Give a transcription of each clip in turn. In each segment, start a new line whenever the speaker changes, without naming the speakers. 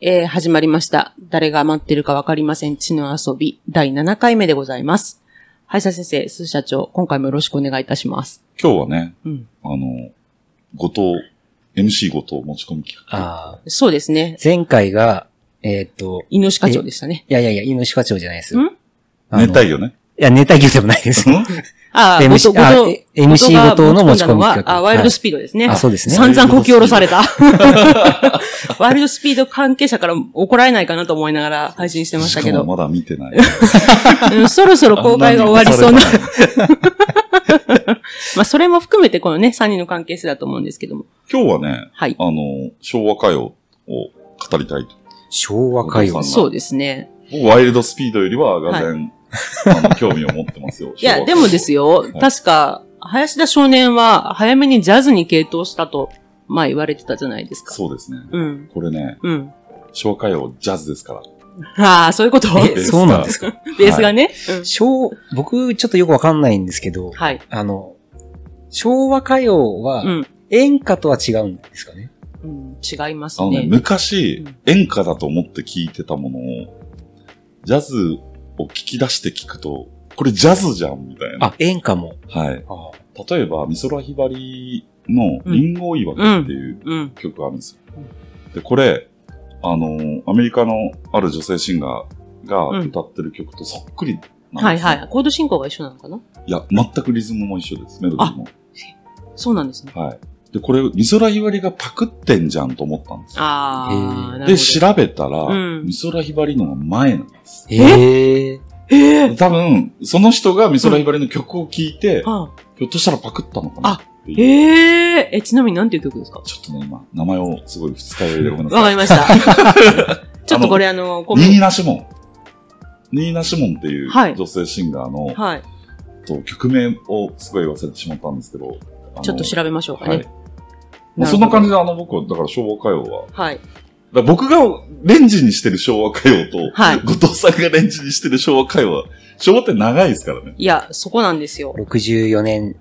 えー、始まりました。誰が待ってるかわかりません。地の遊び、第7回目でございます。はい、さ先生、鈴社長、今回もよろしくお願いいたします。
今日はね、
うん。
あの、後藤、MC 後藤持ち込み企画。
ああ、
そうですね。
前回が、えーっと、
井野課長でしたね。
いやいやいや、犬歯課長じゃないです。
ん？
あの
熱帯魚ね。
いや、熱帯魚でもないです。
ああ、藤
あえ MC 後藤の持ち込み
が
企画
あ、ワイルドスピードですね。
あ、そうですね。
散々こき下ろされた。ワイルドスピード関係者から怒られないかなと思いながら配信してましたけど。
まだ見てない。
うんそろそろ公開が終わりそうな まあ、それも含めてこのね、3人の関係性だと思うんですけども。
今日はね、
はい。
あの、昭和歌謡を語りたいと。
昭和歌謡。
そうですね。
僕ワイルドスピードよりは、がぜん、あの、興味を持ってますよ。
いや、でもですよ、
い
確か、林田少年は早めにジャズに傾倒したと、まあ言われてたじゃないですか。
そうですね。
うん。
これね、
うん。
昭和歌謡ジャズですから。
ああ、そういうこと？
え、そうなんですか？
ベースがね。うん
昭、僕、ちょっとよくわかんないんですけど、
はい。
あの、昭和歌謡は
う、ん。
演歌とは違うんですかね？
うん、違います
あのね、
ね。
昔
うん、
演歌だと思って聞いてたものを、ジャズを聞き出して聞くと、これジャズじゃんみたいな。
あ、演歌も。
はい。
あ
例えば、美空ひばりのリンゴ追い分けっていう
うん。
曲があるんですよ。で、これ、あの、アメリカのある女性シンガーが歌ってる曲とそっくりなんです、ね
はいはい。コード進行が一緒なのかな？い
や、全くリズムも一緒です。メロディーも。
そうなんですね。
はい。で、これ、美空ひばりがパクってんじゃんと思ったんですよ。
ああ、
へー
なるほど。
で、調べたら、
うん
美空ひばりのが前なんです。
へえ。
ええ
多分、その人が美空ひばりの曲を聴いて、
あ
ひょっとしたらパクったのかなっていう。
えええ、ちなみに何ていう曲ですか？
ちょっとね、今、名前をすごい二日酔いでごめんなさい。
わかりました。ちょっとこれあの、コメン
ニーナ・シモン。ニーナ・シモンっていう
はい
女性シンガーの、
トはい。
と曲名をすごい忘れてしまったんですけど。あの
ちょっと調べましょうか
はい
ね。。
まあそんな感じで、あの、僕は、だから昭和歌謡は。
はい。
僕がレンジにしてる昭和歌謡と、
はい
後藤さんがレンジにしてる昭和歌謡は、昭和って長いですからね。
いや、そこなんですよ。
64年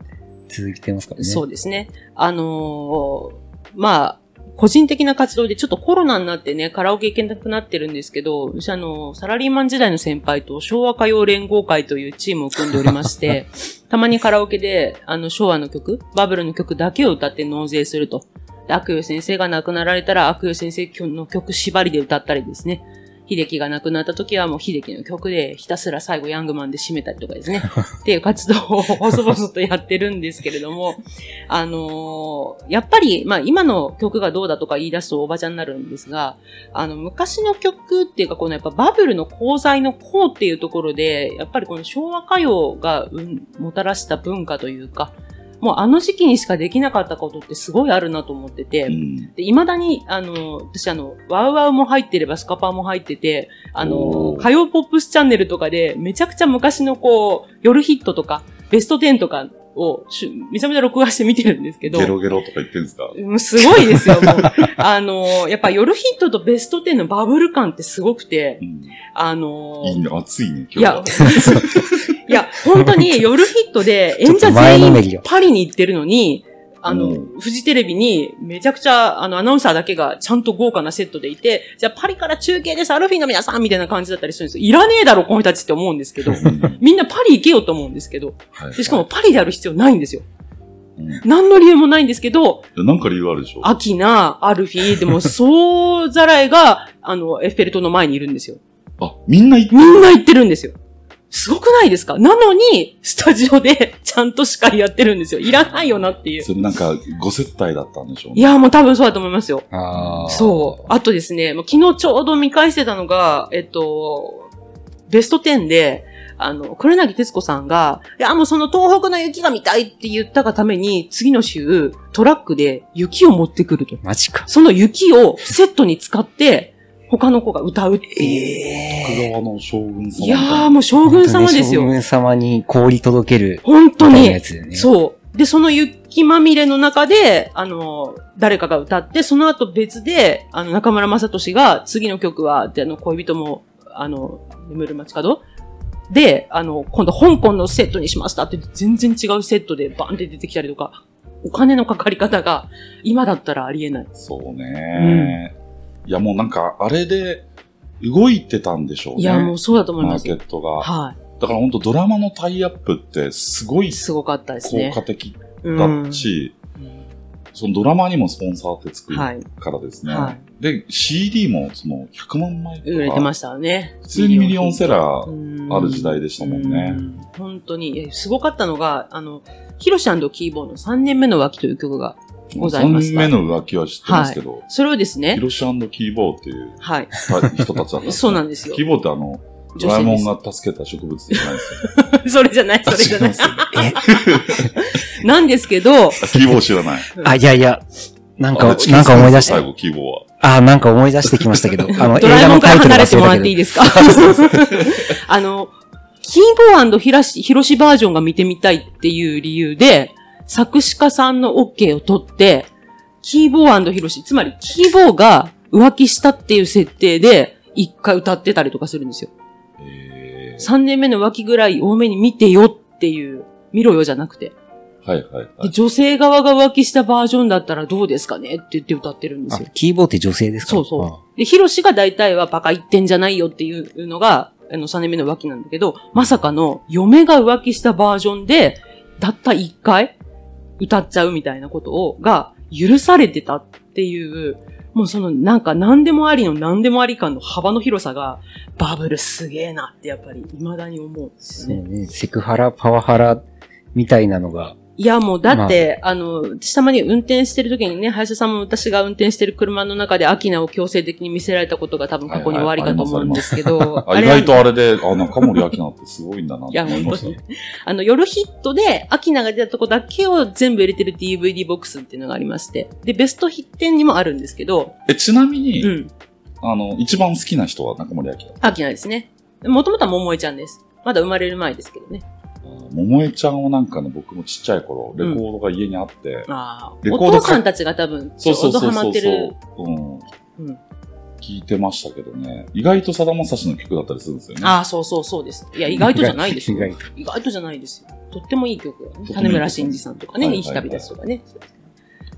続けてますからね。
そうですね。あのーまあ、個人的な活動でちょっとコロナになってね、カラオケ行けなくなってるんですけど、私あの、サラリーマン時代の先輩と昭和歌謡連合会というチームを組んでおりまして、たまにカラオケで、あの、昭和の曲、バブルの曲だけを歌って納税すると。で悪代先生が亡くなられたら、悪代先生の曲縛りで歌ったりですね。秀樹が亡くなった時はもう秀樹の曲でひたすら最後ヤングマンで締めたりとかですね。っていう活動を細々とやってるんですけれども、あのーやっぱり、まあ今の曲がどうだとか言い出すとおばちゃんになるんですが、あの昔の曲っていうかこのやっぱバブルの功罪の功っていうところで、やっぱりこの昭和歌謡が、うん、もたらした文化というか、もうあの時期にしかできなかったことってすごいあるなと思ってて、
うん。
で、未だに、あの、私あの、ワウワウも入ってればスカパーも入ってて、あの歌謡ポップスチャンネルとかで、めちゃくちゃ昔のこう、夜ヒットとか、ベスト10とかをしゅ、めちゃめちゃ録画して見てるんですけど、
ゲロゲロとか言ってるんですか？
うんすごいですよ、もう。あの、やっぱ夜ヒットとベスト10のバブル感ってすごくて
う、ん。
あの、
いいね、暑いね、今日は。、
いや、本当に 夜ヒットで演者全員パリに行ってるのに、あの
う、
フジテレビにめちゃくちゃ、あの、アナウンサーだけがちゃんと豪華なセットでいて、じゃあパリから中継です、アルフィーの皆さんみたいな感じだったりするんですよ。いらねえだろ、この人たちって思うんですけど。
うん
みんなパリ行けよと思うんですけど。
はい
でしかもパリである必要ないんですよ。
うん
何の理由もないんですけど、
いやなんか理由あるでしょ
アキナ、アルフィー、でも、そうざらいが、あの、エッフェル塔の前にいるんですよ。
あ、みんな言って
みんな行ってるんですよ。すごくないですか？なのに、スタジオで ちゃんと司会やってるんですよ。いらないよなっていう。
それなんか、ご接待だったんでしょう
いや、もう多分そうだと思いますよ。
あー
そう。あとですね、もう昨日ちょうど見返してたのが、えっと、ベスト10で、あの、黒柳徹子さんが、いや、もうその東北の雪が見たいって言ったがために、次の週、トラックで雪を持ってくると。
マジか。
その雪をセットに使って、他の子が歌うっていう。
徳
え
川の将軍様
いやー、もう将軍様ですよ。
将軍様に氷届ける。
本当に
みたいなや。つだよね。
そう。で、その雪まみれの中で、あの、誰かが歌って、その後別で、あの、中村雅俊が、次の曲は、で、あの、恋人も、あの、眠る街角？で、あの、今度香港のセットにしましたって、全然違うセットでバンって出てきたりとか、お金のかかり方が、今だったらありえない。
そうね、いやもうなんか、あれで動いてたんでしょうね。
いや、もうそうだと思います
マーケ。ットが。
は
だから本当ドラマのタイアップってすごい
い。すごかったです
効
ね。
果的
うん
だし、そのドラマにもスポンサーってつく
はい。
からですね。
は
で、CD もその100万枚と
い。売れてま
か、
したよね。
普通にミリオンセラー
あ
ある時代でしたもんね。
本当に、えすごかったのが、あの、ヒロシキーボーの3年目の浮気という曲がございまし
3
た。
目の浮気は知ってますけど、
それをですね
ヒ、ロシキーボーっていう
はい。
人たちだったんです
そうなんですよ
キ。ーボーってあの、ドラえもんが助けた植物じゃないですよ。
それじゃない、それじゃない。なんですけど、
あキーボー知らない。
あ、いやいや、なん
あ
か、なんか思い出した。
最後、キーボーは。
あ、なんか思い出してきましたけど、あの、映
ドラえもんから離れて。もらっていいですか？あの、キーボーヒラシ、ヒロシバージョンが見てみたいっていう理由で、作詞家さんの OK を取って、キーボーヒロシ、つまりキーボーが浮気したっていう設定で、一回歌ってたりとかするんですよ。
え
3年目の浮気ぐらい多めに見てよっていう、見ろよじゃなくて。
ー、はいはいはい。
で女性側が浮気したバージョンだったらどうですかねって言って歌ってるんです
あ
よ。、
キーボーって女性ですか？
そうそう。で、ヒロシが大体はバカ言ってんじゃないよっていうのが、あの、3年目の浮気なんだけど、まさかの嫁が浮気したバージョンで、たった1回歌っちゃうみたいなことを、が許されてたっていう、もうそのなんか何でもありの何でもあり感の幅の広さが、バブルすげえなってやっぱり未だに思うんですね。
ね。セクハラ、パワハラみたいなのが、
いや、もうだって、あ、の、私たまに運転してる時にね、林田さんも私が運転してる車の中でアキナを強制的に見せられたことが多分過去に終わりかと思うんですけど、
あ意外とあれで、あ、中森明菜ってすごいんだなって思いました。
あの、夜ヒットで、アキナが出たとこだけを全部入れてる DVD ボックスっていうのがありまして、で、ベストヒットにもあるんですけど、
え、ちなみに、
うん、
あの、一番好きな人は中森明菜。
アキナですね。もともとは桃江ちゃんです。まだ生まれる前ですけどね。
桃江ちゃんはなんかね、僕もちっちゃい頃、レコードが家にあって、
ああ、
レコードか
お父さんたちが多分、ちょ
そうそう
うどハマ
そうそう
ってる。
うん。
うん
聞いてましたけどね。意外とさだまさしの曲だったりするんですよね。
ああ、そうそうそうです。いや、意外とじゃないですよ。
意外と
意外とじゃないですよ。とってもいい曲ね。種村真司さんとかね、
はい
いい日旅ですとかね。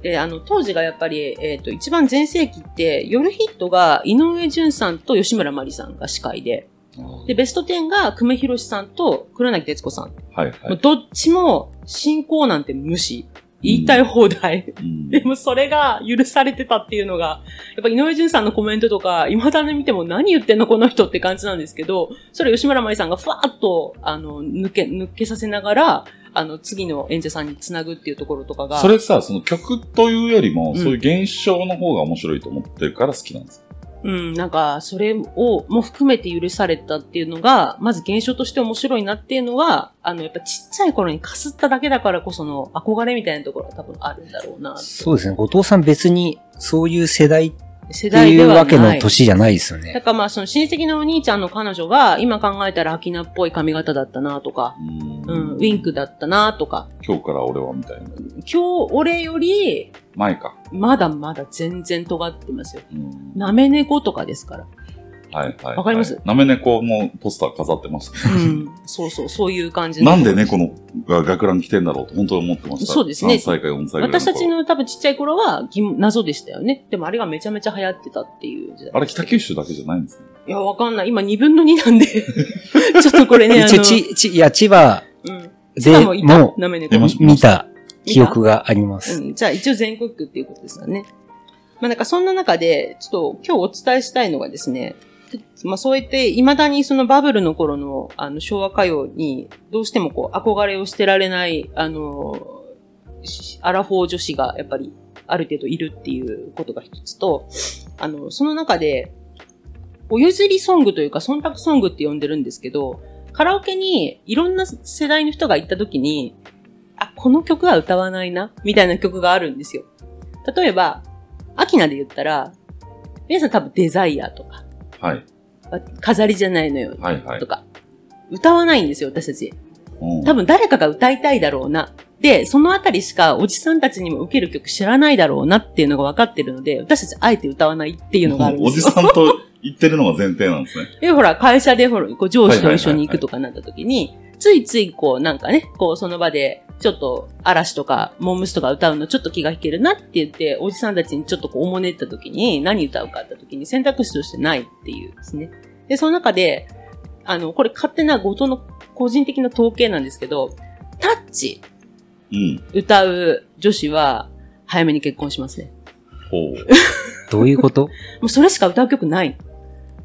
で、あの、当時がやっぱり、えっ、と、一番全盛期って、夜ヒットが井上淳さんと吉村麻里さんが司会で、で、ベスト10が久米宏さんと黒柳徹子さん。
はいはい。
どっちも進行なんて無視。言いたい放題。
うん
でもそれが許されてたっていうのが、やっぱ井上淳さんのコメントとか、未だに見ても何言ってんのこの人って感じなんですけど、それ吉村麻里さんがふわーっと、あの、抜け、抜けさせながら、あの、次の演者さんにつなぐっていうところとかが。
それさ、その曲というよりも、
うん
そういう現象の方が面白いと思ってるから好きなんです。
うん、なんか、それを、も含めて許されたっていうのが、まず現象として面白いなっていうのは、あの、やっぱちっちゃい頃にかすっただけだからこその憧れみたいなところは多分あるんだろうな。
そうですね。後藤さん別にそういう世代って
世代ではない。
いうわけの年じゃないですよ
だ
ね。
からまあ、その親戚のお兄ちゃんの彼女が、今考えたらアキナっぽい髪型だったなとか、
う
うん、ウィンクだったなとか、
今日から俺はみたいな。
今日俺より、
前か。
まだまだ全然尖ってますよ。
うん
なめ猫とかですから。
はいはい。
わかります？
なめ猫もポスター飾ってましたね。
うん。そうそう、そういう感じの
なんで猫のが学ラン着てんだろうと本当に思ってました。
そうですね
3歳か4歳ぐらいの頃
私たちの多分ちっちゃい頃は謎でしたよね。でもあれがめちゃめちゃ流行ってたっていう時代。
あれ北九州だけじゃないんですね。
いや、わかんない。今2分の2なんで。ちょっとこれね、あの。
一応、ち、ち、いや、千葉
うん。
で
もいた？
も
なめ猫。
出ました
見た記憶があります。
うん、じゃあ一応全国区っていうことですよね。まあなんかそんな中で、ちょっと今日お伝えしたいのがですね、まあそうやって未だにそのバブルの頃のあの昭和歌謡にどうしてもこう憧れを捨てられない、あの、アラフォー女子がやっぱりある程度いるっていうことが一つと、あの、その中で、お譲りソングというか忖度ソングって呼んでるんですけど、カラオケにいろんな世代の人が行った時に、あ、この曲は歌わないな、みたいな曲があるんですよ。例えば、アキナで言ったら、皆さん多分デザイアとか、
はい。
あ飾りじゃないのよ、
はいはい
と。か、歌わないんですよ、私たち。
うん
多分誰かが歌いたいだろうな。で、そのあたりしかおじさんたちにも受ける曲知らないだろうなっていうのが分かってるので、私たちあえて歌わないっていうのがあるんですよ。
おじさんと言ってるのが前提なんですね。
で、ほら、会社でほら、こう上司と一緒に行くとかなった時に、ついついこう、なんかね、こう、その場で、ちょっと嵐とかモームスとか歌うのちょっと気が引けるなって言って、おじさんたちにちょっとこう、おもねった時に何歌うかって時に選択肢としてないっていうですね。で、その中で、あの、これ勝手な後藤の個人的な統計なんですけど、タッチ
うん。
歌う女子は早めに結婚しますね。
ほう。
どういうこと？
もうそれしか歌う曲ない。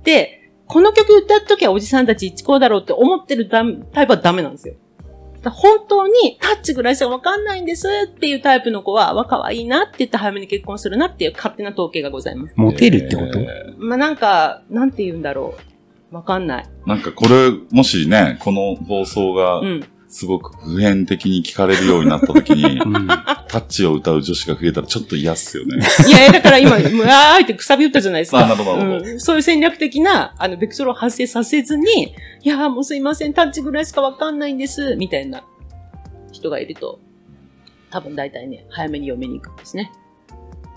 で、この曲歌っときゃおじさんたち一高だろうって思ってるタイプはダメなんですよ。本当にタッチぐらいしかわかんないんですっていうタイプの子は、わ、可愛いなって言って早めに結婚するなっていう勝手な統計がございます。
モテるってこと、
え
まあ、なんか、なんて言うんだろう。わかんない。
ーなんかこれ、もしね、この放送が
うん。
すごく普遍的に聞かれるようになった時に、
うん。
タッチを歌う女子が増えたらちょっと嫌っすよね。
いやいや、だから今、あーってくさび打ったじゃないですか。
あなるほどなるほど
うんそういう戦略的な、あの、ベクトルを発生させずに、いやーもうすいません、タッチぐらいしかわかんないんです、みたいな人がいると、多分大体ね、早めに読めに行くんですね。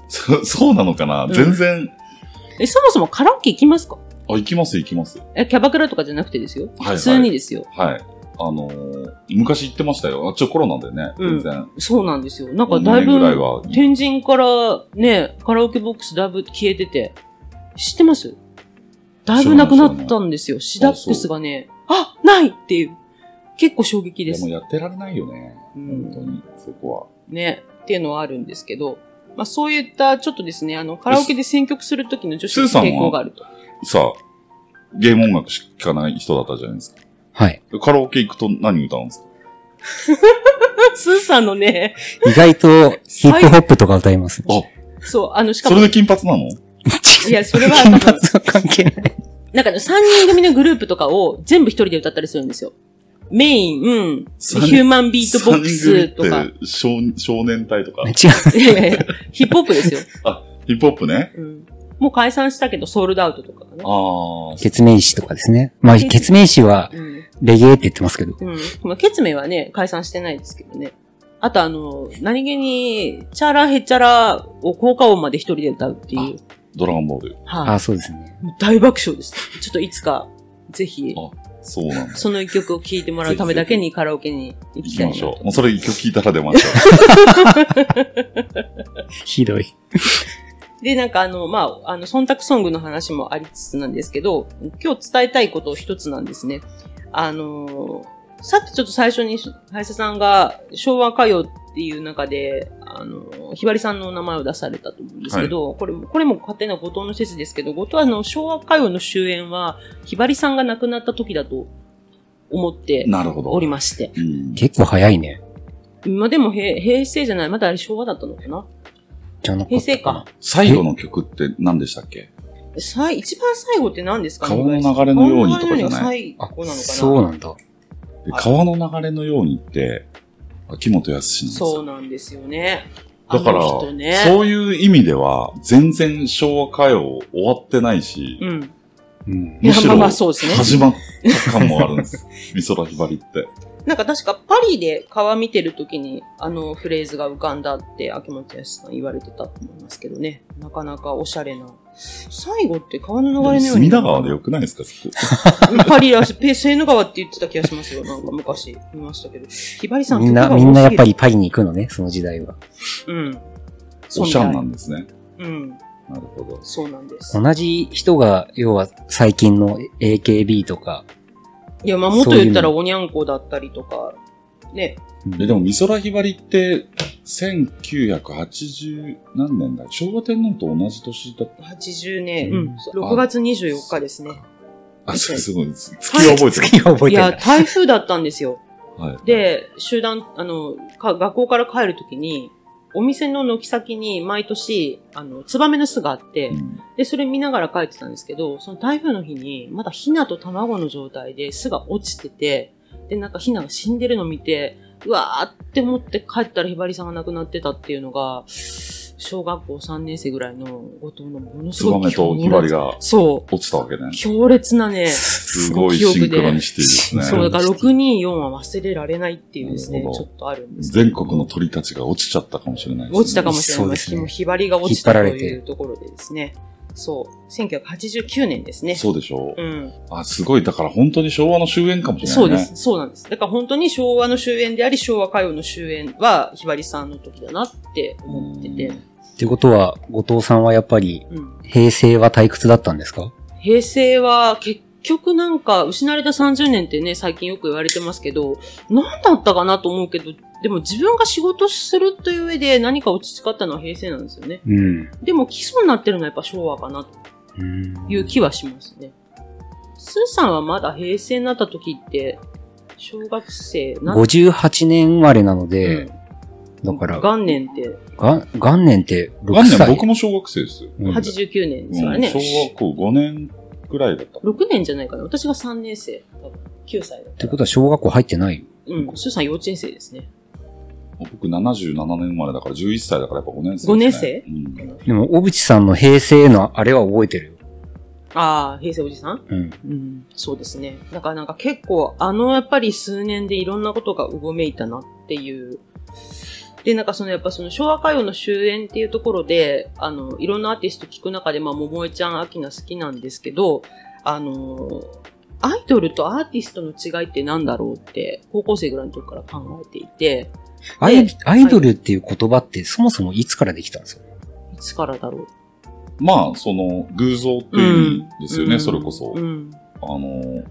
そそうなのかな、
うん
全然、
え、そもそもカラオケ行きますか？
あ、行きます行きます。
え、キャバクラとかじゃなくてですよ。
はいはい
普通にですよ。
はい。あのー昔行ってましたよ。あ、ちょ、コロナでね、
うん
全然。
そうなんですよ。なんかだい
5年ぐらい
ぶ、
は。
天神からね、カラオケボックスだいぶ消えてて、知ってます？だいぶなくなったんですよ。シダックスがね、あないっていう。結構衝撃で。
ですもやってられないよね。
うん
本当に、そこ
ね、っていうのはあるんですけど、まあそういったちょっとですね、あの、カラオケで選曲するときの女子の傾向があると。
は。さあ、ゲーム音楽しか聴かない人だったじゃないですか。
はい。
カラオケ行くと何歌うんですか？
スーさんのね、
意外とヒップホップとか歌います。
あ、
そう、あの、しかも、
それで金髪なの？
いや、それは
金
多分
髪は関係ない。
なんかね、3人組のグループとかを全部一人で歌ったりするんですよ。メイン、うん、ヒューマンビートボックスとか。
三人組って少少年隊とか？
違う。
いやいやいやヒップホップですよ。
ヒップホップね。
うん。もう解散したけど、ソールドアウトとかがね。
ああ。
ケツメイシとかですね。まあ、ケツメイシは
うん。
レゲエって言ってますけど。
うん。まあ、ケツメはね、解散してないですけどね。あとあの、何気に、チャラヘチャラを効果音まで一人で歌うっていう。
ドラゴンボール。
はい、
あ、そうですね。
大爆笑です。ちょっといつか、ぜひ、
あそうなんだ。
その一曲を聴いてもらうためだけにカラオケに行
行
きたいなと
きましょう。もうそれ一曲聞いたら出ましょ
ひどい。
で、なんかあの、まあ、あの、忖度ソングの話もありつつなんですけど、今日伝えたいこと一つなんですね。あのーさっきちょっと最初に、林さんが昭和歌謡っていう中で、あのーひばりさんの名前を出されたと思うんですけど、これも、これも勝手な後藤の説ですけど、後藤はあの、昭和歌謡の終焉は、ひばりさんが亡くなった時だと思って
う。なるほど。
おりまして。
うん。
結構早いね。
まあ、でも平、平成じゃない、まだあれ昭和だったのかな？
じゃなか
平成か。
最後の曲って何でしたっけ？
さい、一番最後って何ですかね
川の流れのようにとかじゃない？
川の流れのように最
あ
後なのかな？
そうなんだ。
で川の流れのようにって、秋元康なんですよ。
そうなんですよね。
だから、
ね、
そういう意味では、全然昭和歌謡終わってないし、
うん。
うん。
むしろ始まった感もあるんです。美空ひばりって。
なんか確かパリで川見てる時にあのフレーズが浮かんだって秋元康さん言われてたと思いますけどね。なかなかおしゃれな。最後って川の流れのように。
隅田川でよくないですか？そこ。
パリらしい。ペセーヌ川って言ってた気がしますよ。なんか昔見ましたけど。ひばりさん
みんな、みんなやっぱりパリに行くのね、その時代は。
うん。
おしゃんな
ん
ですね。
うん。
なるほど。
そうなんです。
同じ人が、要は最近の AKB とか、
いや、まあ、もっと言ったらおにゃんこだったりとか、ね。
え、でも美空ひばりって、1980何年だ？昭和天皇と同じ年だった
？80年、
う
うんん、6月24日ですね。
あ、すすごい。月は覚えて
月は覚え
いや、
てる。
台風だったんですよ。
る。はい。
で、集団、あの、か学校から帰るときに、お店の軒先に毎年、あの、ツバメの巣があって、
うん
で、それ見ながら帰ってたんですけど、その台風の日に、まだヒナと卵の状態で巣が落ちてて、で、なんかヒナが死んでるの見て、うわーって思って帰ったらひばりさんが亡くなってたっていうのが、小学校3年生ぐらいの後藤のものす
ツバ
ごい
メとひばりが
そう。
落ちたわけね。
強烈なね、
すごいシンクロニシティですね。
そう、だから624は忘れられないっていうですね、ちょっとあるんです
全国の鳥たちが落ちちゃったかもしれないですね。
落ちたかもしれない。
そうですね
ひばりが落ちたと
引っ張られて
いうところでですね。そう。1989年ですね。
そうでしょう。
うん。
あ、すごい。だから本当に昭和の終焉かもしれないね。
そうです。そうなんです。だから本当に昭和の終焉であり、昭和歌謡の終焉は、ひばりさんの時だなって思ってて。
ってことは、後藤さんはやっぱり、
うん。
平成は退屈だったんですか？
平成は結局なんか、失われた30年ってね、最近よく言われてますけど、何だったかなと思うけど、でも自分が仕事するという上で何か落ち着ったのは平成なんですよね。
うん。
でも基礎になってるのはやっぱ昭和かなと
うん
いう気はしますね。スーさんはまだ平成になった時って、小学生な
58年生まれなの
う
で
ん、
だから、
元年って
が元年って6
元年
歳。
僕も小学生ですよ。
うん
89年ですからね。
うん小学校5年ぐらいだった。
6年じゃないかな。私が3年生。多分9歳だっ。
ったてことは小学校入ってない
うん。スーさん幼稚園生ですね。
僕77年生まれだから11歳だからやっぱ5年生です、ね。
5年生？
うん。
でも、小渕さんの平成のあれは覚えてるよ。
ああ、平成おじさん？
うん。
うん。そうですね。だからなんか結構、あのやっぱり数年でいろんなことがうごめいたなっていう。で、なんかそのやっぱその昭和歌謡の終焉っていうところで、あの、いろんなアーティスト聞く中で、まあ、桃江ちゃん、アキナ好きなんですけど、あの、アイドルとアーティストの違いってなんだろうって、高校生ぐらいの時から考えていて、
アイアイドルっていう言葉ってそもそもいつからできたんですか？
いつからだろう？
まあ、その、偶像っていう意味ですよね、
うん
それこそ。
うん。
あの、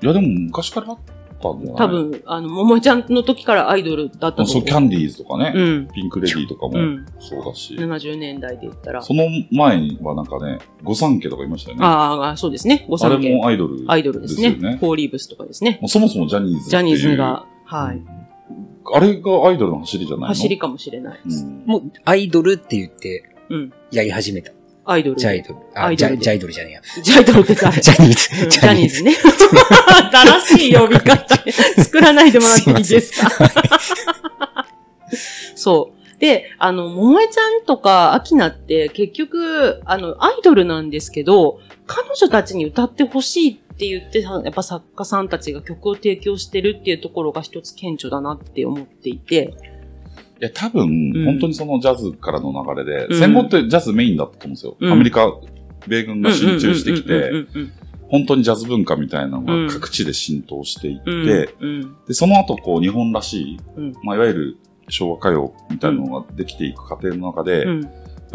いやでも昔からあったんじゃない？
多。分、あの、桃江ちゃんの時からアイドルだったと思う。
そう、キャンディーズとかね、
うん。
ピンクレディーとかも
うん。
そうだし、
70年代で言ったら。
その前にはなんかね、御三家とかいましたよね。
ああ、そうですね。ご
あれ
参見。
もアイドル
アイドルですね。フォーリーブスとかですね。
そもそもジャニーズっていう。
ジャニーズが、はい。
あれがアイドルの走りじゃないの？
走りかもしれない。
うん
もう、アイドルって言って、
うん。
やり始めた。
アイドル。
ジャイドル。
ア
あ、
イドルで
ジャジャイドルじゃねえや。
ジャイドルって誰
ジャニーズ。
うんジャニーズね。新しい呼び方作らないでもらっていいですか？そう。で、あの、桃江ちゃんとか、アキナって結局、あの、アイドルなんですけど、彼女たちに歌ってほしいって言ってさ、やっぱ作家さんたちが曲を提供してるっていうところが一つ顕著だなって思っていて、
いや、多分、
うん。
本当にそのジャズからの流れで、
うん。
戦後ってジャズメインだったと思うんですよ。
うん。
アメリカ、米軍が進駐してきて、本当にジャズ文化みたいなの
うん。
が各地で浸透していって、
うんうん
で、その後、こう、日本らしい、
うん。
まあ、いわゆる昭和歌謡みたいなのができていく過程の中で、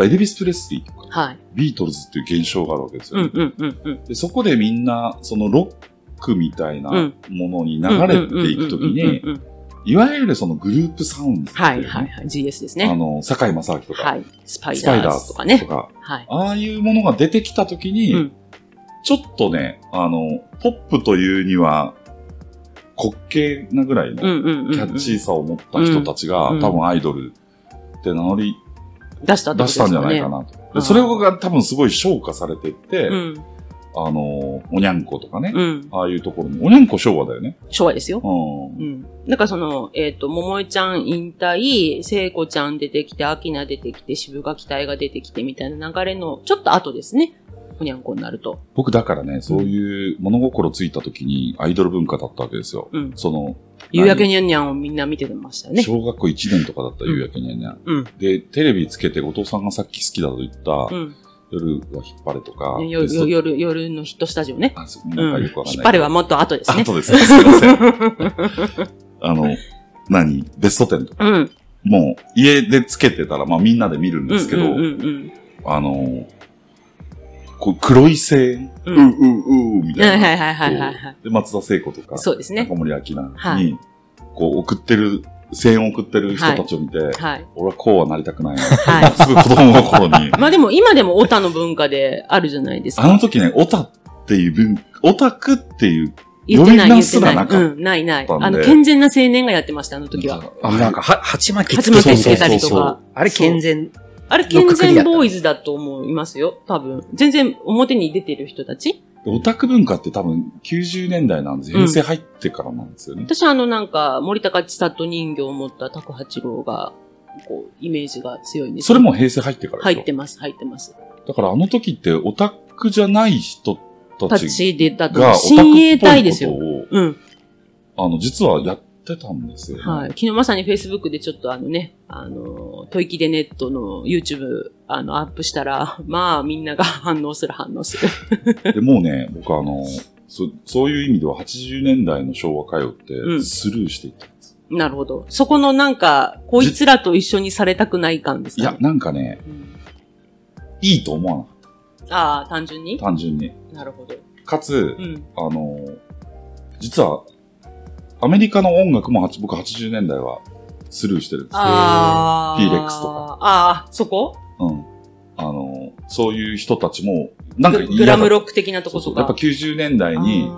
エルビス・プレスリーとか、
はい。
ビートルズっていう現象があるわけですよね。でそこでみんな、そのロックみたいな
うん
ものに流れていくときに、いわゆるそのグループサウンズっていうね、
はいはいはい。GS ですね。
あの、坂井正明とか、
はい。スパイ
スパイダー
ズとかね。
ああいうものが出てきたときに、
うん
ちょっとね、あの、ポップというには、滑稽なぐらいの。キャッチーさを持った人たちが、
うん
多分アイドルって名乗り
出したってことですよね
出したんじゃないかなと。それが多分すごい昇華されていって、
うん。
あの、おにゃんことかね、
うん。
ああいうところに、おにゃんこ昭和だよね。
昭和ですよ。
う。
うんん。だからその、えっ、と、桃江ちゃん引退、聖子ちゃん出てきて、アキナ出てきて、渋垣隊が出てきてみたいな流れの、ちょっと後ですね。おにゃんこになると。
僕だからね、そういう物心ついた時にアイドル文化だったわけですよ。
うん。
その、
夕焼けにゃんにゃんをみんな見てましたよね。
小学校1年とかだった夕焼けにゃんにゃん。
うん。
で、テレビつけて後藤さんがさっき好きだと言った、
うん。
夜は引っ張れとか、
よ
ベスト
夜、夜のヒットスタジオね。
あそう
う。
なんんかよくわかんない。
引っ張れはもっと後ですね。
後ですね。すいません。あの、何？ベスト10とか。
うん。
もう、家でつけてたら、まあみんなで見るんですけど、あの、こう黒い声援、う
うん
う、う、う、み
うん。
たな。
はいいはいはいはいはい。
で、松田聖子とか、
そうですね
中森明菜
は
に、こう送ってる、声援を送ってる人たちを見て、
はい。
俺はこうはなりたくないな。
はい。
すごい子供の頃に。
まあでも今でもオタの文化であるじゃないですか。
あの時ね、オタっていう文、オタクっていう、
言ってない言ってない。
すらなかっ
うん、ないない。あの、健全な青年がやってました、あの時は。
あの、なんか、は、鉢巻き
つけたりと
そうそう
か。
あれ健全。
あれ健全ボーイズだと思いますよ、多分。全然表に出てる人たち。
オタク文化って多分90年代なんです平成入ってからなんですよね。
私はあのなんか、森高千里人形を持った拓八郎が、こう、イメージが強いんですよ
それも平成入ってから
入ってます、入ってます。
だからあの時ってオタクじゃない人た
た
ちが、
親衛隊
い
ですよ。うん。
あの、実はやっってたんですよ、ね。
はい。昨日まさに Facebook でちょっとあのね、あの、吐息でネットの YouTube、あの、アップしたら、まあみんなが反応する反応する。
でもうね、僕あの、そそういう意味では80年代の昭和歌謡って
うん
スルーしていったんです。
なるほど。そこのなんか、こいつらと一緒にされたくない感ですか、
いや、なんかね、
うん
いいと思わなかっ
ああ、単純に？
た。単純に。
なるほど。
かつ
う、ん。
あの、実は、アメリカの音楽も僕80年代はスルーしてるんですよ。
ああ。
T-Rex とか。
ああ、そこ？
うん。あの、そういう人たちも、なんか
グラムロック的なとことか？
やっぱ90年代に、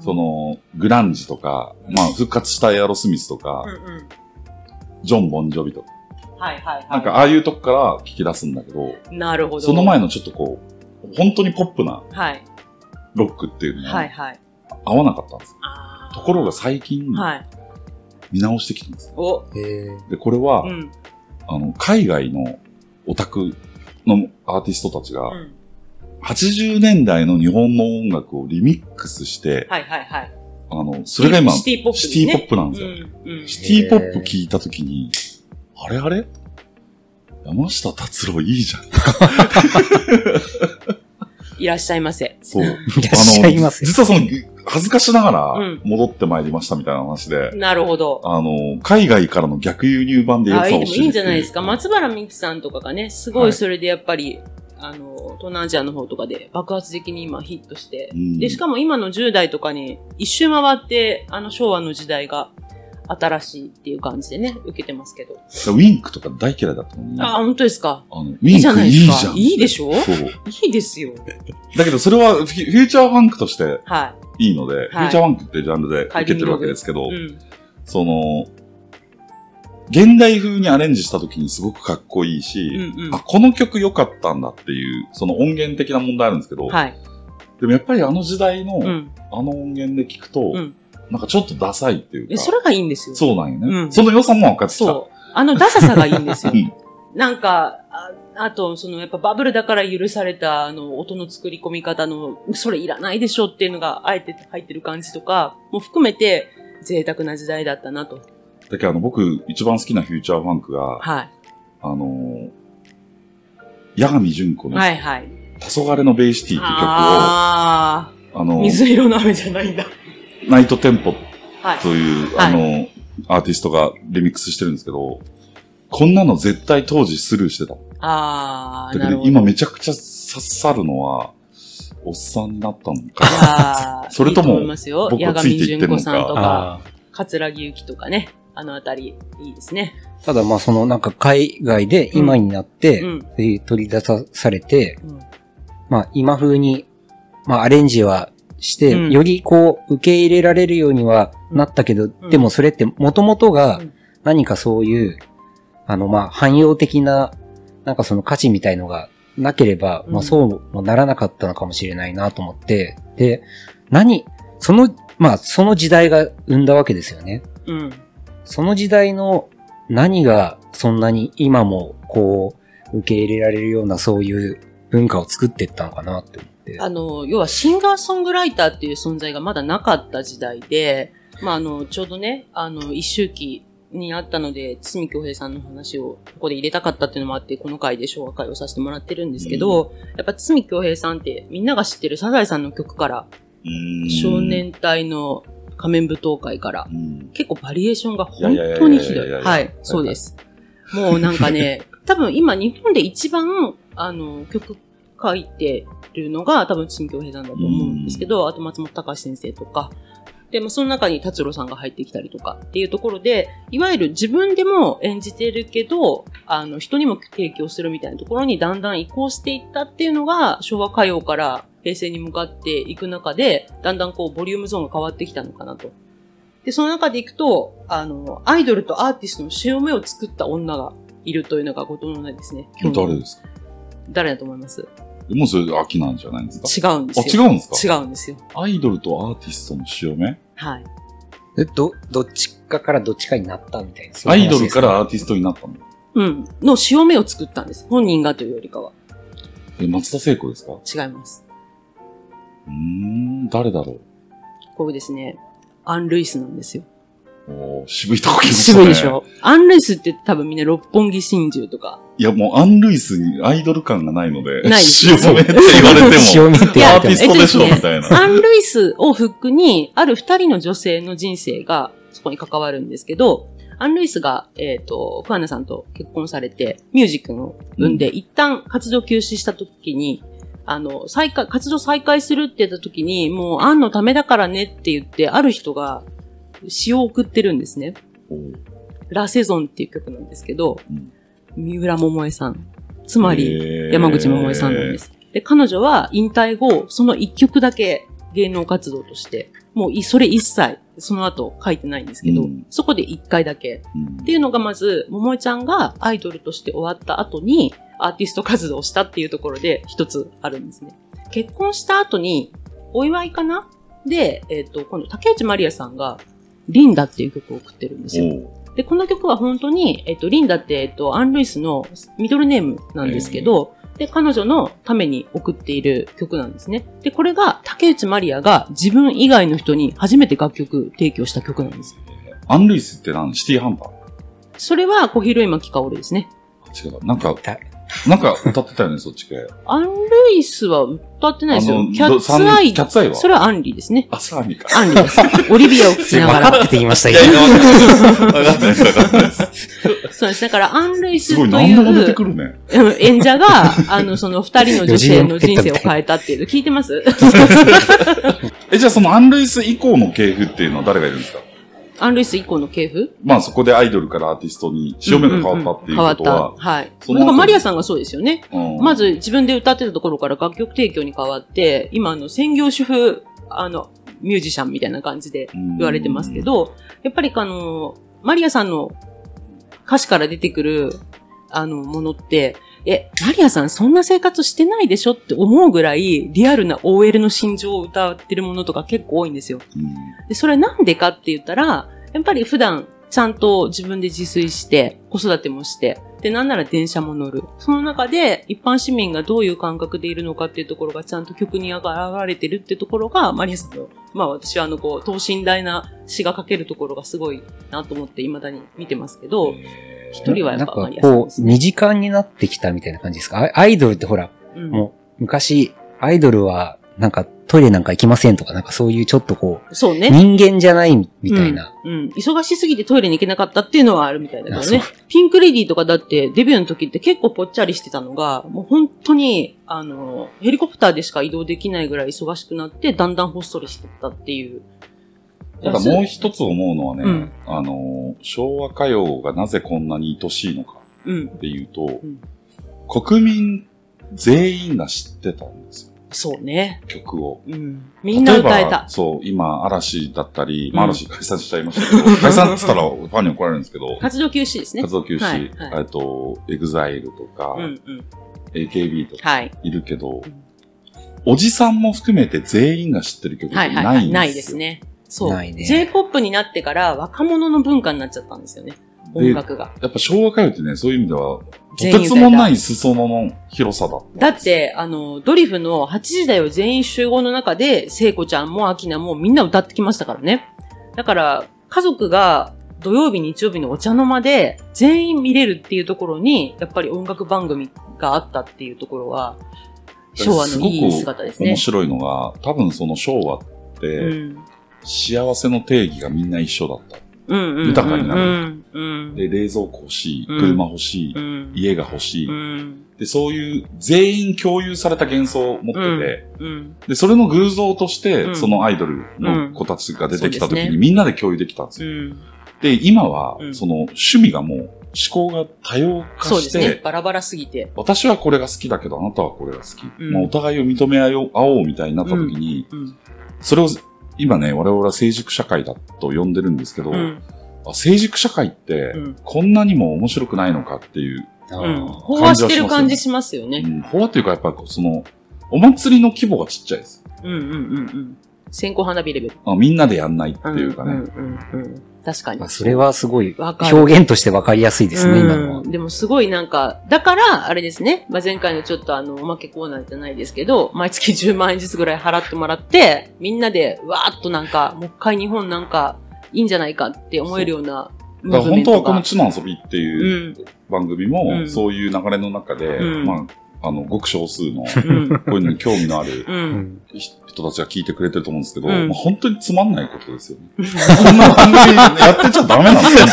そ、の、グランジとか、まあ、復活したエアロスミスとか
うん、うん。
ジョン・ボンジョビとか、
はいはいはい。
なんかああいうとこから聞き出すんだけど、
なるほど。
その前のちょっとこう、本当にポップな
はい。
ロックっていうのが
はいはい。
合わなかったんです。
あー
ところが最近、
はい。
見直してきたんです。
お。
で、これは、
うん。
あの、海外のオタクのアーティストたちが、
うん。
80年代の日本の音楽をリミックスして、
はいはいはい。
あの、それが今、
シティポップね
シティポップなんですよ。
うん。うん。
シティポップ聞いたときに、あれあれ？山下達郎いいじゃん。
いらっしゃいませ。
そう。
いらっしゃいます
あの実はその、恥ずかしながら
うん。
戻ってまいりましたみたいな話で、
なるほど。
あの、海外からの逆輸入版で良
あ、
さを知るって
いいでもいいんじゃないですか。
う
松原美樹さんとかがね、すご
はいい
それでやっぱり、あの、東南アジアの方とかで爆発的に今ヒットして、
うん。
で、しかも今の10代とかに一周回って、あの昭和の時代が新しいっていう感じでね、受けてますけど。
ウィンクとか大嫌いだったのに、
あ、本当ですか？
あのウィ
いいじゃ
ンク
ないですか
いいじゃん。
いいでしょ？
そう。
いいですよ。
だけどそれはフューチャーファンクとして
はい
いので、フューチャーファンクっていうジャンルで受けてるわけですけど、
い。うん。
その、現代風にアレンジした時にすごくかっこいいし、
うんうん
あ、この曲良かったんだっていう、その音源的な問題あるんですけど、
はい。
でもやっぱりあの時代の、
うん。
あの音源で聞くと、
うん
なんかちょっとダサいっていう
え、
か、
それがいいんですよ。
そうなんよね。
うん
その良さも分かってきた。
そう。あのダサさがいいんですよ
う。ん
なんか、ああと、その、やっぱバブルだから許された、あの、音の作り込み方の、それいらないでしょっていうのが、あえて入ってる感じとか、も含めて、贅沢な時代だったなと。
だけどあの、僕一番好きなフューチャーファンクが、
はい。
あのー、八神純子の、
はいはい。
黄昏のベイシティっていう曲を、
あ
あの
ー、水色の雨じゃないんだ。
ナイトテンポ
はい。
という、
はい
あの、アーティストがリミックスしてるんですけど、こんなの絶対当時スルーしてた。
あー、
だけど
なるほど。
今めちゃくちゃ刺さるのは、おっさんになったのか
あー
それとも
いい思いますよ。
僕は
八神
ついていってんのか
純子さんとか、
あ
桂木由紀とかね。あのあたり、いいですね。
あ。ただまあそのなんか海外で今になって、
うん。
えー取り出さされて、
うん
まあ今風に、まあアレンジはして、
うん
よりこう受け入れられるようにはなったけど、
ん
でもそれって元々が
うん
何かそういう、あのまあ汎用的な、なんかその価値みたいのがなければ、
うん
まあそうもならなかったのかもしれないなと思って、で、何、その、まあその時代が生んだわけですよね。
うん。
その時代の何がそんなに今もこう受け入れられるようなそういう文化を作っていったのかなって思って。
あの、要はシンガーソングライターっていう存在がまだなかった時代で、まあ、あの、ちょうどね、あの、一周期にあったので、堤京平さんの話をここで入れたかったっていうのもあって、この回で紹介をさせてもらってるんですけど、やっぱ堤京平さんってみんなが知ってるサザエさんの曲から、少年隊の仮面舞踏会から、
うん。
結構バリエーションが本当にひどい。はい、そうです。もうなんかね、多分今日本で一番、あの、曲書いてるのが多分陳京平さんだと思うんですけど、あと松本隆先生とか、で、まあ、その中に達郎さんが入ってきたりとかっていうところで、いわゆる自分でも演じてるけど、あの、人にも提供するみたいなところにだんだん移行していったっていうのが、昭和歌謡から平成に向かっていく中で、だんだんこう、ボリュームゾーンが変わってきたのかなと。で、その中でいくと、あの、アイドルとアーティストの潮目を作った女がいるというのが後藤のないですね。
誰ですか？
誰だと思います？
もうそれ秋なんじゃないんですか？
違うんです
あ、
よ。
違うんですか？
違うんですよ。
アイドルとアーティストの潮目？
はい。
えど、どっちかからどっちかになったみたいな。
アイドルからアーティ
ス
ストになったの？
うん。の潮目を作ったんです。本人がというよりかは。
え、松田聖子ですか？う
違います。
ーん、誰だろう？
これですね、アン・ルイスなんですよ。
おー渋いとこ来ましたね。
渋いでしょアン・ルイスって多分みんな六本木真珠とか。
いや、もうアン・ルイスにアイドル感がないので、
ないです
塩目って言われても、
塩目って言わ
アー
れても
ティストでしょ、
えっと
みたいな。
アン・ルイスをフックに、ある二人の女性の人生がそこに関わるんですけど、アン・ルイスが、えっ、と、フアナさんと結婚されて、ミュージックを産んで、一旦活動休止した時に、あの、再開、活動再開するって言った時に、もう、アンのためだからねって言って、ある人が詩を送ってるんですね。ラセゾンっていう曲なんですけど、
うん
三浦桃江さん。つまり、山口百恵さんなんです。で、彼女は引退後、その一曲だけ芸能活動として、もういそれ一切、その後書いてないんですけど、
うん
そこで一回だけ。
うん
っていうのがまず、桃江ちゃんがアイドルとして終わった後に、アーティスト活動をしたっていうところで一つあるんですね。結婚した後に、お祝いかな？で、えっ、と、今度、竹内まりやさんが、リンダっていう曲を送ってるんですよ。で、この曲は本当に、えっと、リンダって、えっと、アン・ルイスのミドルネームなんですけど、で、彼女のために送っている曲なんですね。で、これが竹内まりやが自分以外の人に初めて楽曲提供した曲なんです。
アン・ルイスって何？シティハンター？
それは小広今木かおるですね。
違う。なんか、
だ
なんか歌ってたよね、そっち系。
アン・ルイスは歌ってないですよ。キャッツアイ。
キャッツアイは？
それはアンリですね。
あ、サーミか。
アンリです。オリビアを聴きながら。
分かってて言いましたけど。
かんない。わかんないです、わかんないです。
そうです。だから、アン・ルイスとい
何でも出て
う
くるね。
うん演者が、あの、その二人の女性の人生を変えたっていうの聞いてます？
え、じゃあそのアン・ルイス以降の系譜っていうのは誰がいるんですか？
アン・ルイス以降の系譜？
まあそこでアイドルからアーティストに潮目が変わったっていうことは、
んんん変わった。はい。
その後
なんかマリアさんがそうですよね。
うん
まず自分で歌ってたところから楽曲提供に変わって、今あの専業主婦、あの、ミュージシャンみたいな感じで言われてますけど、やっぱりあの、マリアさんの歌詞から出てくる、あの、ものって、え、マリアさんそんな生活してないでしょって思うぐらい、リアルな OL の心情を歌ってるものとか結構多いんですよ。
うん
で、それなんでかって言ったら、やっぱり普段ちゃんと自分で自炊して、子育てもして、で、なんなら電車も乗る。その中で一般市民がどういう感覚でいるのかっていうところがちゃんと曲に現れてるってところが、マリアさんの、まあ私はあの、こう、等身大な詩が書けるところがすごいなと思って未だに見てますけど、一人はやっぱ
こう、身近になってきたみたいな感じですか？アイドルってほら、
うん
もう昔、アイドルはなんかトイレなんか行きませんとか、なんかそういうちょっとこう、
そうね。
人間じゃないみたいな。
うん。うん。忙しすぎてトイレに行けなかったっていうのはあるみたいだけどね。ピンクレディーとかだってデビューの時って結構ぽっちゃりしてたのが、もう本当に、あの、ヘリコプターでしか移動できないぐらい忙しくなって、だんだんほっそりしてったっていう。
ただもう一つ思うのはね、
うん
あの、昭和歌謡がなぜこんなに愛しいのか
うん。
っていうと、
ん
国民全員が知ってたんですよ、
そうね。
曲を。
うん。みんな歌えた。
そう、今、嵐だったり、まあ
うん
嵐解散しちゃいましたけど、解散って言ったらファンに怒られるんですけど、
活動休止ですね。
活動休止、
はいはい
えっと、エグザイルとか、
うんうん。
AKB とか
はい。
いるけど、
ん
おじさんも含めて全員が知ってる曲って
はいはい
ないんですよ。
はい。ないですね。そう。
ないね
J-POP になってから若者の文化になっちゃったんですよね。音楽が。
やっぱ昭和歌謡ってね、そういう意味では、とてつもない裾野の広さだった。
だって、あの、ドリフの8時だよ全員集合の中で、聖子ちゃんもアキナもみんな歌ってきましたからね。だから、家族が土曜日、日曜日のお茶の間で全員見れるっていうところに、やっぱり音楽番組があったっていうところは、昭和のいい姿ですね
面。白いのが、多分その昭和って、
うん。
幸せの定義がみんな一緒だった。豊かになる
うん。うん。
で、冷蔵庫欲しい、
うん
車欲しい、
うん。
家が欲しい、
うん。
で、そういう全員共有された幻想を持ってて、
うん。
で、それの偶像として、
うん
そのアイドルの子たちが出てきた時に
ね
みんなで共有できたんです
う
よ。
ん。
で、今は
う、ん
その趣味がもう思考が多様化して、
ね。バラバラすぎて。
私はこれが好きだけど、あなたはこれが好き。
うん
まあ、お互いを認め合おうみたいになった時に、
うん。
それを今ね、我々は成熟社会だと呼んでるんですけど、
うん。
あ成熟社会って
うん、
こんなにも面白くないのかっていう、
あ
うん。
ー
飽和してる感じしますよね。
うん、フォアっていうかやっぱその、お祭りの規模がちっちゃいです。
うんうんうんうん。線香花火レベル。
あみんなでやんないっていうかね。
うんうんうん。確かに。
あそれはすごい
わかる
表現としてわかりやすいですね、今のは
うん。でもすごいなんか、だから、あれですね。まあ、前回のちょっとあの、おまけコーナーじゃないですけど、毎月10万円ずつぐらい払ってもらって、みんなで、わーっとなんか、もう一回日本なんか、いいんじゃないかって思えるようなム
だから。本当はこの地の遊びって
う。
いうん番組
う
も、
ん
そういう流れの中で、
うん
まあ、あの、ごく少数の、
うん。
こういうのに興味のある。人たちが聞いてくれてると思うんですけど、
うん
まあ、本当につまんないことですよね。こんな番組やってちゃダメなんですよ。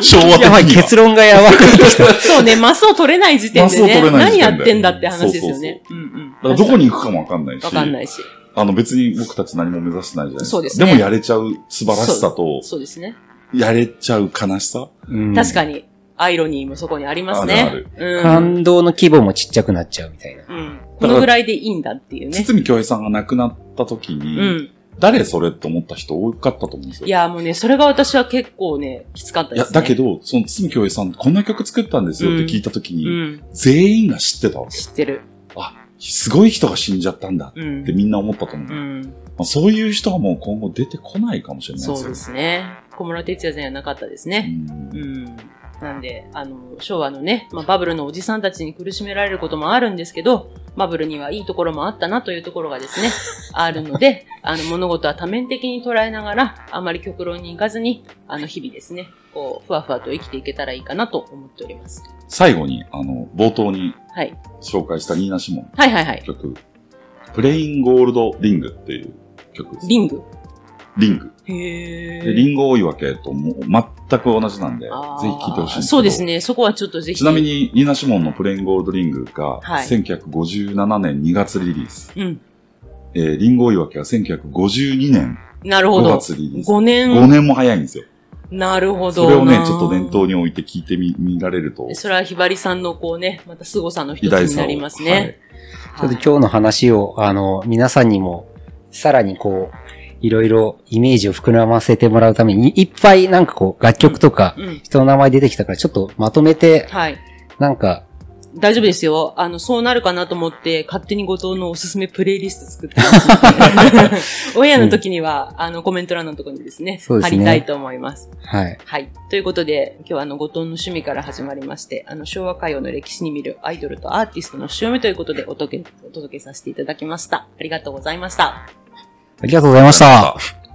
昭和的
やばい、
には。
結論がやばくなってきた。
そうね、マスを取れない時点でね、
で
何やってんだって話ですよね。うんうん。
だからどこに行くかもわかんないし。
わかんないし。
あの別に僕たち何も目指してないじゃないですか。
そうですね
もやれちゃう素晴らしさと、
そうですね。
やれちゃう悲しさ、
うん
確かに、アイロニーもそこにありますね。
ある
うん。
感動の規模もちっちゃくなっちゃうみたいな。
うん。このぐらいでいいんだっていうね。
堤京平さんが亡くなった時に、
うん。
誰それって思った人多かったと思うんですよ。
いや、もうね、それが私は結構ね、きつかった
いや
ですね。
だけど、その堤京平さんこんな曲作ったんですよって聞いた時に、
うん。
全員が知ってたわけ。
知ってる。
あ、すごい人が死んじゃったんだ
うん
って。みんな思ったと思う。
うん。
まあ、そういう人がもう今後出てこないかもしれないですよ。
そうですね。小室哲也さんじゃなかったですね。
うん
うん。なんで、あの、昭和のね、まあ、バブルのおじさんたちに苦しめられることもあるんですけど、バブルにはいいところもあったなというところがですね、あるので、あの、物事は多面的に捉えながら、あまり極論に行かずに、あの、日々ですね、こう、ふわふわと生きていけたらいいかなと思っております。
最後に、あの、冒頭に
はい。
紹介したニーナ・シモン
はいはいはい。
の曲、プレインゴールドリングっていう曲です。
リング。
リング。
へ
で、リンゴ追い分けともう全く同じなんで、ぜひ聴いてほしいんですけど。
そうですね。そこはちょっとぜひ。
ちなみ。に、ニーナ・シモンのプレインゴールドリングが、
はい
1957年2月リリース。
うん。
えー、リンゴ追い分けは1952年5
なるほど。
月リリース。
5年。
5年も早いんですよ。
なるほど。
それをね、ちょっと念頭に置いて聞いてみ、見られると。
それはひばりさんのこうね、また凄さの一つ。になりますね。
ちょっと今日の話を、あの、皆さんにも、さらにこう、いろいろイメージを膨らませてもらうために、いっぱいなんかこう、楽曲とか、
うん。
人の名前出てきたから、ちょっとまとめて、
はい。
なんか、
大丈夫ですよ。あの、そうなるかなと思って、勝手に後藤のおすすめプレイリスト作ってます。オンエアの時には、あの、コメント欄のところにですね、
そうですね
貼りたいと思います。
はい。
はい。ということで、今日はあの、後藤の趣味から始まりまして、あの、昭和歌謡の歴史に見るアイドルとアーティストの潮目ということでお届け、お届けさせていただきました。ありがとうございました。
ありがとうございました。